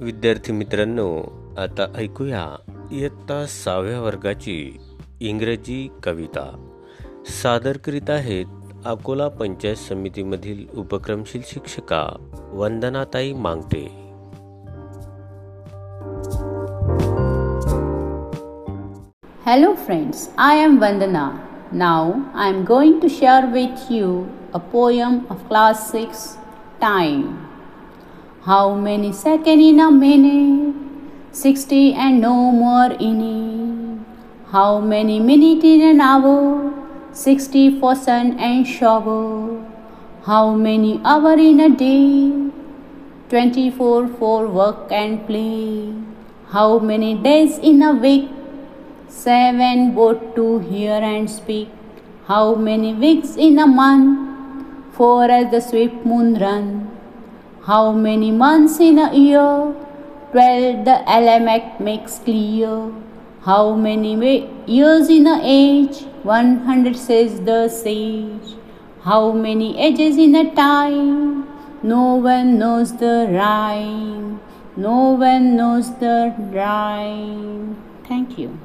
विद्यार्थी मित्रांनो, आता ऐकूया इयत्ता सहाव्या वर्गाची इंग्रजी कविता. सादर करीत आहेत अकोला पंचायत समितीमधील उपक्रमशील शिक्षिका वंदनाताई Mangte. Hello friends I am Vandana now I am going to share with you a poem of class six time How many seconds in a minute? 60 and no more in it. How many minutes in an hour? 60 for sun and shower. How many hours in a day? 24 for work and play. How many days in a week? Seven both to hear and speak. How many weeks in a month? Four as the swift moon run. How many months in a year? Twelve the almanac makes clear. How many years in a age? One hundred says the sage. How many ages in a time? No one knows the rhyme. No one knows the rhyme. Thank you.